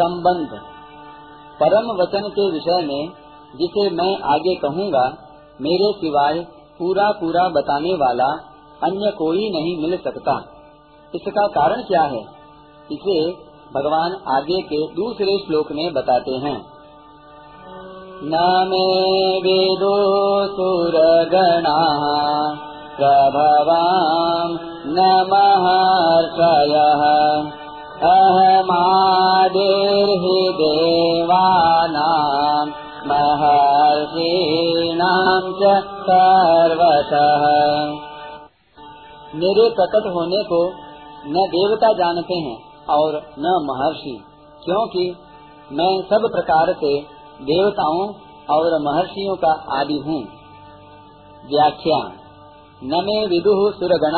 संबंध। परम वचन के विषय में, जिसे मैं आगे कहूँगा, मेरे सिवाय पूरा पूरा बताने वाला अन्य कोई नहीं मिल सकता। इसका कारण क्या है? इसे भगवान आगे के दूसरे श्लोक में बताते हैं। न मे वेदो सुरगणा प्रभवाम न महर्षयः अहमादिर्हि देवानां महर्षीणां च सर्वतः। मेरे प्रकट होने को न देवता जानते हैं और न महर्षि, क्योंकि मैं सब प्रकार से देवताओं और महर्षियों का आदि हूँ। व्याख्या, न मे विदु सुरगण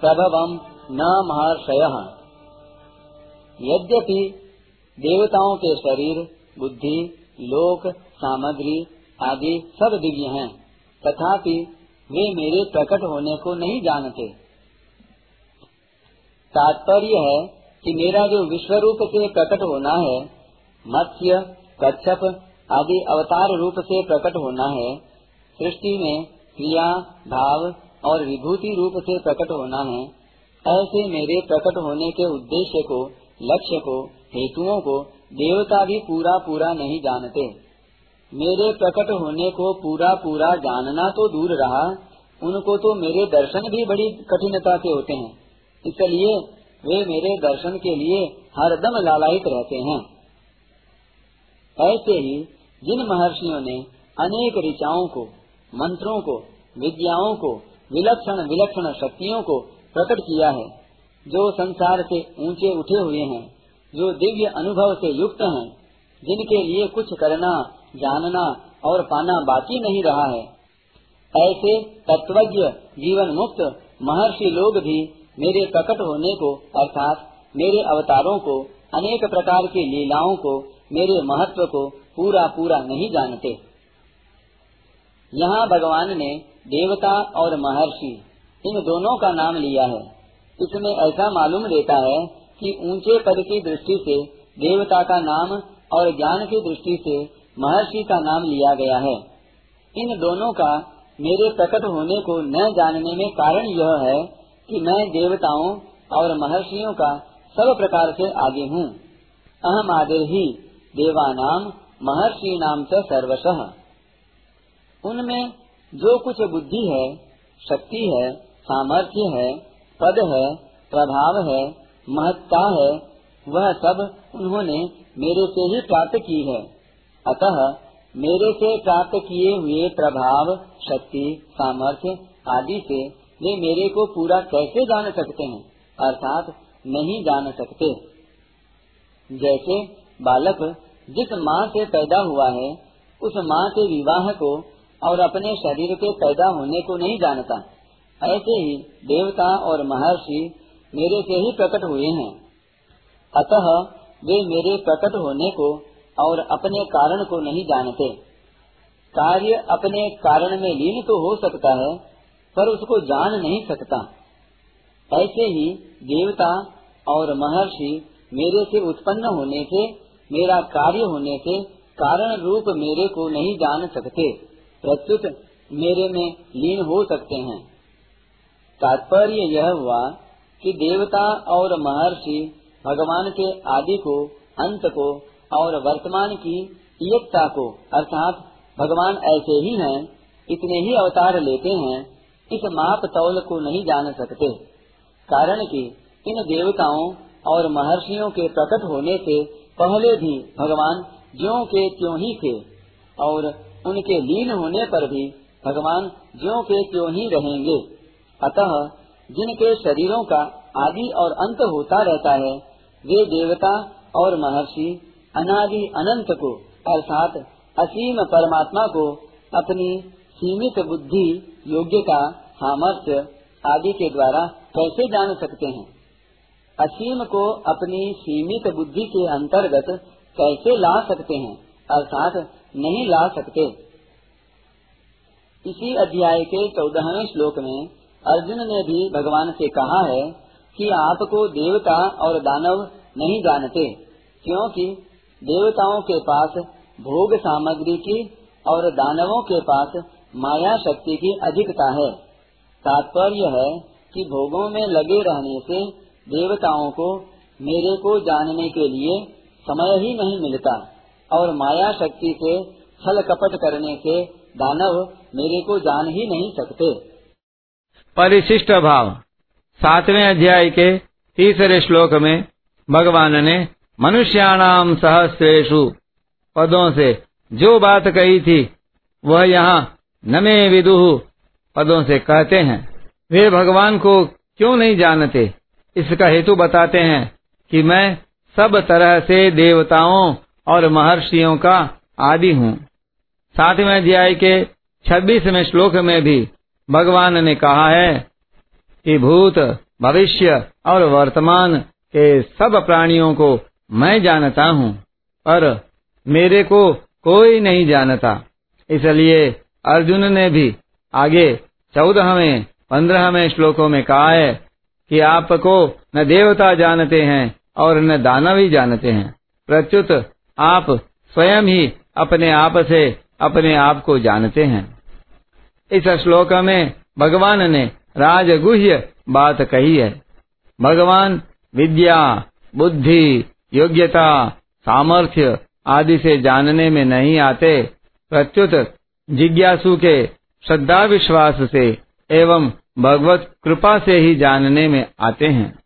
प्रभवम न महर्षय। यद्यपि देवताओं के शरीर, बुद्धि, लोक, सामग्री आदि सब दिव्य हैं, तथापि वे मेरे प्रकट होने को नहीं जानते। तात्पर्य है कि मेरा जो विश्व रूप से प्रकट होना है, मत्स्य कच्छप आदि अवतार रूप से प्रकट होना है, सृष्टि में क्रिया, भाव और विभूति रूप से प्रकट होना है, ऐसे मेरे प्रकट होने के उद्देश्य को लक्ष्य को, हेतुओं को देवता भी पूरा पूरा नहीं जानते। मेरे प्रकट होने को पूरा पूरा जानना तो दूर रहा, उनको तो मेरे दर्शन भी बड़ी कठिनता से होते हैं। इसलिए वे मेरे दर्शन के लिए हरदम लालायित रहते हैं। ऐसे ही जिन महर्षियों ने अनेक ऋचाओं को, मंत्रों को, विद्याओं को, विलक्षण विलक्षण शक्तियों को प्रकट किया है जो संसार से ऊँचे उठे हुए हैं, जो दिव्य अनुभव से युक्त हैं, जिनके लिए कुछ करना, जानना और पाना बाकी नहीं रहा है। ऐसे तत्वज्ञ जीवन मुक्त महर्षि लोग भी मेरे प्रकट होने को, अर्थात मेरे अवतारों को, अनेक प्रकार की लीलाओं को, मेरे महत्व को पूरा पूरा नहीं जानते। यहाँ भगवान ने देवता और महर्षि, इन दोनों का नाम लिया है। इसमें ऐसा मालूम देता है कि ऊँचे पद की दृष्टि से, देवता का नाम और ज्ञान की दृष्टि से महर्षि का नाम लिया गया है। इन दोनों का मेरे प्रकट होने को न जानने में कारण यह है कि मैं देवताओं और महर्षियों का सब प्रकार से आगे हूँ। अहम आदिर ही देवानाम महर्षि नाम से सर्वश। उनमें जो कुछ बुद्धि है, शक्ति है, सामर्थ्य है पद है प्रभाव है महत्ता है वह सब उन्होंने मेरे से ही प्राप्त की है। अतः मेरे से प्राप्त किए हुए प्रभाव, शक्ति, सामर्थ्य आदि से वे मेरे को पूरा कैसे जान सकते हैं? अर्थात नहीं जान सकते। जैसे बालक जिस माँ से पैदा हुआ है, उस माँ के विवाह को और अपने शरीर के पैदा होने को नहीं जानता। ऐसे ही देवता और महर्षि मेरे से ही प्रकट हुए हैं। अतः वे मेरे प्रकट होने को और अपने कारण को नहीं जानते। कार्य अपने कारण में लीन तो हो सकता है, पर उसको जान नहीं सकता। ऐसे ही देवता और महर्षि मेरे से उत्पन्न होने से, मेरा कार्य होने से कारण रूप मेरे को नहीं जान सकते। प्रत्युत मेरे में लीन हो सकते हैं। तात्पर्य यह हुआ कि देवता और महर्षि भगवान के आदि को, अंत को और वर्तमान की एकता को, अर्थात भगवान ऐसे ही हैं, इतने ही अवतार लेते हैं, इस माप तौल को नहीं जान सकते। कारण कि इन देवताओं और महर्षियों के प्रकट होने से पहले भी भगवान ज्यो के त्यों ही थे, और उनके लीन होने पर भी भगवान ज्यो के त्यों ही रहेंगे। अतः जिनके शरीरों का आदि और अंत होता रहता है, वे देवता और महर्षि अनादि अनंत को, अर्थात असीम परमात्मा को, अपनी सीमित बुद्धि योग्यता सामर्थ्य आदि के द्वारा कैसे जान सकते हैं? असीम को अपनी सीमित बुद्धि के अंतर्गत कैसे ला सकते हैं? अर्थात नहीं ला सकते। इसी अध्याय के चौदहवें श्लोक में अर्जुन ने भी भगवान से कहा है कि आपको देवता और दानव नहीं जानते, क्योंकि देवताओं के पास भोग सामग्री की और दानवों के पास माया शक्ति की अधिकता है। तात्पर्य है कि भोगों में लगे रहने से देवताओं को मेरे को जानने के लिए समय ही नहीं मिलता और माया शक्ति से छल कपट करने से दानव मेरे को जान ही नहीं सकते। परिशिष्ट भाव। सातवें अध्याय के तीसरे श्लोक में भगवान ने मनुष्याणाम सहस्रेशु पदों से जो बात कही थी, वह यहाँ नमे विदुह पदों से कहते हैं। वे भगवान को क्यों नहीं जानते? इसका हेतु बताते हैं कि मैं सब तरह से देवताओं और महर्षियों का आदि हूँ। सातवें अध्याय के छब्बीसवें श्लोक में भी भगवान ने कहा है कि भूत, भविष्य और वर्तमान के सब प्राणियों को मैं जानता हूँ, पर मेरे को कोई नहीं जानता। इसलिए अर्जुन ने भी आगे चौदहवें, पंद्रहवें श्लोकों में कहा है कि आपको न देवता जानते हैं और न दानव ही जानते हैं। प्रत्युत आप स्वयं ही अपने आप से अपने आप को जानते हैं। इस श्लोक में भगवान ने राजगुह्य बात कही है। भगवान विद्या, बुद्धि, योग्यता, सामर्थ्य आदि से जानने में नहीं आते। प्रत्युत जिज्ञासु के श्रद्धा विश्वास से एवं भगवत कृपा से ही जानने में आते हैं।